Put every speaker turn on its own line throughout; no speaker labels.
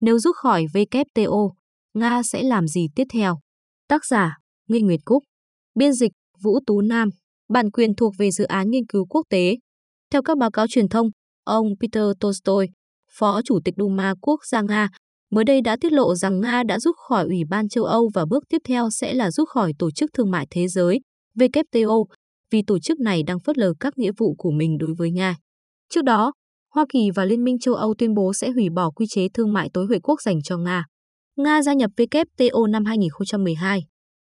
Nếu rút khỏi WTO, Nga sẽ làm gì tiếp theo? Tác giả, Nguyễn Nguyệt Cúc. Biên dịch, Vũ Tú Nam. Bản quyền thuộc về dự án nghiên cứu quốc tế. Theo các báo cáo truyền thông, ông Peter Tolstoy, Phó Chủ tịch Duma Quốc gia Nga, mới đây đã tiết lộ rằng Nga đã rút khỏi Ủy ban châu Âu và bước tiếp theo sẽ là rút khỏi Tổ chức Thương mại Thế giới, WTO, vì tổ chức này đang phớt lờ các nghĩa vụ của mình đối với Nga. Trước đó, Hoa Kỳ và Liên minh châu Âu tuyên bố sẽ hủy bỏ quy chế thương mại tối huệ quốc dành cho Nga. Nga gia nhập WTO năm 2012.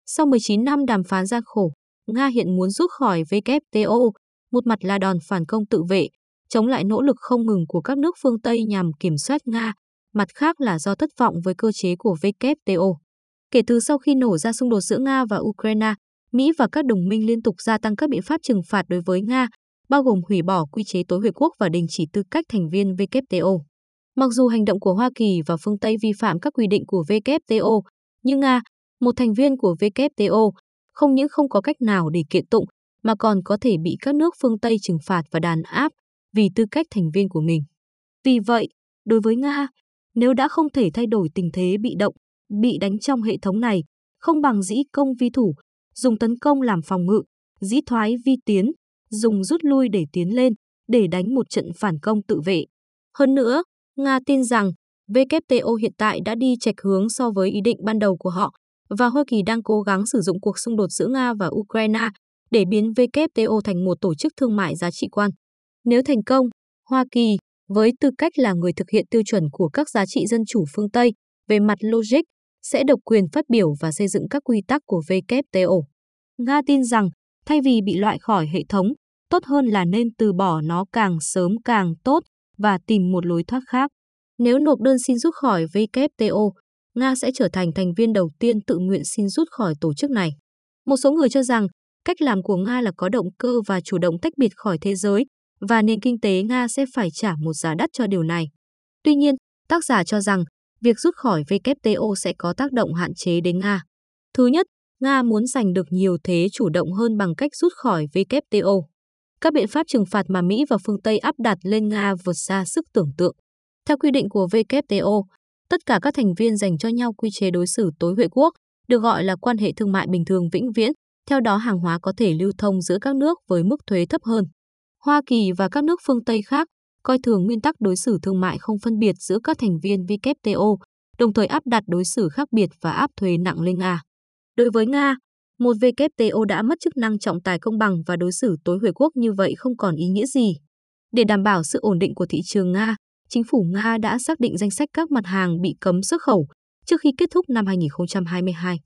Sau 19 năm đàm phán gian khổ, Nga hiện muốn rút khỏi WTO, một mặt là đòn phản công tự vệ, chống lại nỗ lực không ngừng của các nước phương Tây nhằm kiểm soát Nga, mặt khác là do thất vọng với cơ chế của WTO. Kể từ sau khi nổ ra xung đột giữa Nga và Ukraine, Mỹ và các đồng minh liên tục gia tăng các biện pháp trừng phạt đối với Nga, bao gồm hủy bỏ quy chế tối huệ quốc và đình chỉ tư cách thành viên WTO. Mặc dù hành động của Hoa Kỳ và phương Tây vi phạm các quy định của WTO, nhưng Nga, một thành viên của WTO, không những không có cách nào để kiện tụng, mà còn có thể bị các nước phương Tây trừng phạt và đàn áp vì tư cách thành viên của mình. Vì vậy, đối với Nga, nếu đã không thể thay đổi tình thế bị động, bị đánh trong hệ thống này, không bằng dĩ công vi thủ, dùng tấn công làm phòng ngự, dĩ thoái vi tiến, dùng rút lui để tiến lên, để đánh một trận phản công tự vệ. Hơn nữa, Nga tin rằng WTO hiện tại đã đi chệch hướng so với ý định ban đầu của họ và Hoa Kỳ đang cố gắng sử dụng cuộc xung đột giữa Nga và Ukraine để biến WTO thành một tổ chức thương mại giá trị quan. Nếu thành công, Hoa Kỳ, với tư cách là người thực hiện tiêu chuẩn của các giá trị dân chủ phương Tây về mặt logic, sẽ độc quyền phát biểu và xây dựng các quy tắc của WTO. Nga tin rằng, thay vì bị loại khỏi hệ thống, tốt hơn là nên từ bỏ nó càng sớm càng tốt và tìm một lối thoát khác. Nếu nộp đơn xin rút khỏi WTO, Nga sẽ trở thành thành viên đầu tiên tự nguyện xin rút khỏi tổ chức này. Một số người cho rằng cách làm của Nga là có động cơ và chủ động tách biệt khỏi thế giới và nền kinh tế Nga sẽ phải trả một giá đắt cho điều này. Tuy nhiên, tác giả cho rằng việc rút khỏi WTO sẽ có tác động hạn chế đến Nga. Thứ nhất, Nga muốn giành được nhiều thế chủ động hơn bằng cách rút khỏi WTO. Các biện pháp trừng phạt mà Mỹ và phương Tây áp đặt lên Nga vượt xa sức tưởng tượng. Theo quy định của WTO, tất cả các thành viên dành cho nhau quy chế đối xử tối huệ quốc, được gọi là quan hệ thương mại bình thường vĩnh viễn, theo đó hàng hóa có thể lưu thông giữa các nước với mức thuế thấp hơn. Hoa Kỳ và các nước phương Tây khác coi thường nguyên tắc đối xử thương mại không phân biệt giữa các thành viên WTO, đồng thời áp đặt đối xử khác biệt và áp thuế nặng lên Nga. Đối với Nga, một WTO đã mất chức năng trọng tài công bằng và đối xử tối huệ quốc như vậy không còn ý nghĩa gì. Để đảm bảo sự ổn định của thị trường Nga, chính phủ Nga đã xác định danh sách các mặt hàng bị cấm xuất khẩu trước khi kết thúc năm 2022.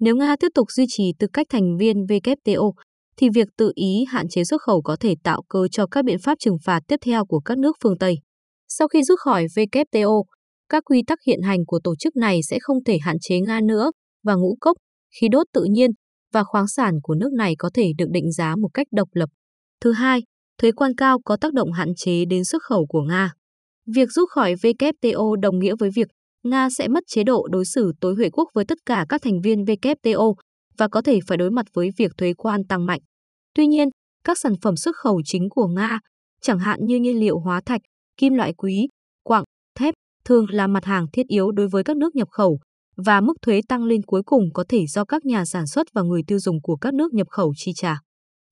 Nếu Nga tiếp tục duy trì tư cách thành viên WTO, thì việc tự ý hạn chế xuất khẩu có thể tạo cơ cho các biện pháp trừng phạt tiếp theo của các nước phương Tây. Sau khi rút khỏi WTO, các quy tắc hiện hành của tổ chức này sẽ không thể hạn chế Nga nữa và ngũ cốc, khí đốt tự nhiên và khoáng sản của nước này có thể được định giá một cách độc lập. Thứ hai, thuế quan cao có tác động hạn chế đến xuất khẩu của Nga. Việc rút khỏi WTO đồng nghĩa với việc Nga sẽ mất chế độ đối xử tối huệ quốc với tất cả các thành viên WTO và có thể phải đối mặt với việc thuế quan tăng mạnh. Tuy nhiên, các sản phẩm xuất khẩu chính của Nga, chẳng hạn như nhiên liệu hóa thạch, kim loại quý, quặng, thép, thường là mặt hàng thiết yếu đối với các nước nhập khẩu và mức thuế tăng lên cuối cùng có thể do các nhà sản xuất và người tiêu dùng của các nước nhập khẩu chi trả.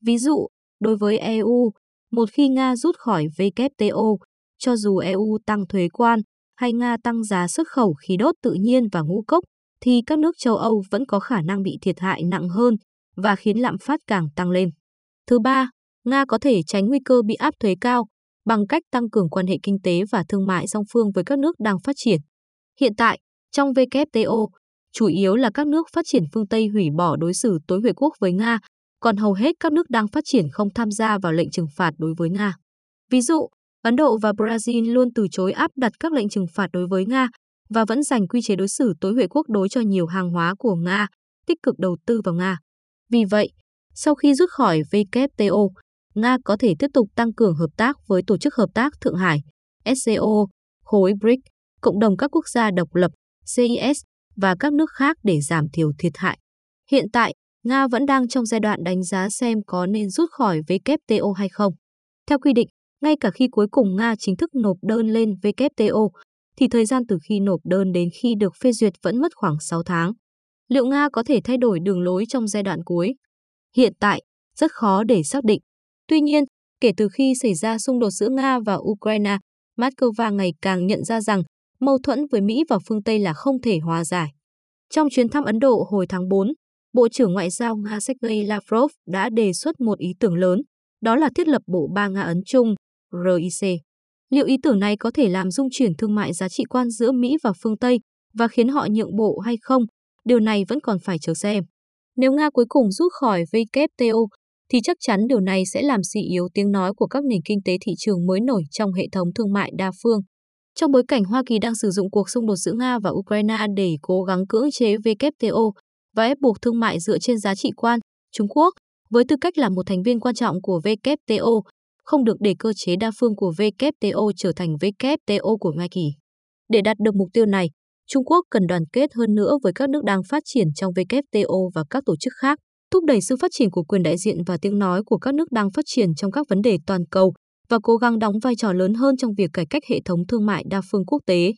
Ví dụ, đối với EU, một khi Nga rút khỏi WTO, cho dù EU tăng thuế quan hay Nga tăng giá xuất khẩu khí đốt tự nhiên và ngũ cốc, thì các nước châu Âu vẫn có khả năng bị thiệt hại nặng hơn và khiến lạm phát càng tăng lên. Thứ ba, Nga có thể tránh nguy cơ bị áp thuế cao bằng cách tăng cường quan hệ kinh tế và thương mại song phương với các nước đang phát triển. Hiện tại, trong WTO, chủ yếu là các nước phát triển phương Tây hủy bỏ đối xử tối huệ quốc với Nga, còn hầu hết các nước đang phát triển không tham gia vào lệnh trừng phạt đối với Nga. Ví dụ, Ấn Độ và Brazil luôn từ chối áp đặt các lệnh trừng phạt đối với Nga và vẫn dành quy chế đối xử tối huệ quốc đối cho nhiều hàng hóa của Nga, tích cực đầu tư vào Nga. Vì vậy, sau khi rút khỏi WTO, Nga có thể tiếp tục tăng cường hợp tác với Tổ chức Hợp tác Thượng Hải, SCO, khối BRICS cộng đồng các quốc gia độc lập, CIS và các nước khác để giảm thiểu thiệt hại. Hiện tại, Nga vẫn đang trong giai đoạn đánh giá xem có nên rút khỏi WTO hay không. Theo quy định, ngay cả khi cuối cùng Nga chính thức nộp đơn lên WTO, thì thời gian từ khi nộp đơn đến khi được phê duyệt vẫn mất khoảng 6 tháng. Liệu Nga có thể thay đổi đường lối trong giai đoạn cuối? Hiện tại, rất khó để xác định. Tuy nhiên, kể từ khi xảy ra xung đột giữa Nga và Ukraine, Moscow ngày càng nhận ra rằng mâu thuẫn với Mỹ và phương Tây là không thể hòa giải. Trong chuyến thăm Ấn Độ hồi tháng 4, Bộ trưởng Ngoại giao Nga Sergei Lavrov đã đề xuất một ý tưởng lớn, đó là thiết lập Bộ Ba Nga Ấn Trung, RIC. Liệu ý tưởng này có thể làm dung chuyển thương mại giá trị quan giữa Mỹ và phương Tây và khiến họ nhượng bộ hay không? Điều này vẫn còn phải chờ xem. Nếu Nga cuối cùng rút khỏi WTO, thì chắc chắn điều này sẽ làm suy yếu tiếng nói của các nền kinh tế thị trường mới nổi trong hệ thống thương mại đa phương. Trong bối cảnh Hoa Kỳ đang sử dụng cuộc xung đột giữa Nga và Ukraine để cố gắng cưỡng chế WTO và ép buộc thương mại dựa trên giá trị quan, Trung Quốc, với tư cách là một thành viên quan trọng của WTO, không được để cơ chế đa phương của WTO trở thành WTO của Hoa Kỳ. Để đạt được mục tiêu này, Trung Quốc cần đoàn kết hơn nữa với các nước đang phát triển trong WTO và các tổ chức khác, thúc đẩy sự phát triển của quyền đại diện và tiếng nói của các nước đang phát triển trong các vấn đề toàn cầu và cố gắng đóng vai trò lớn hơn trong việc cải cách hệ thống thương mại đa phương quốc tế.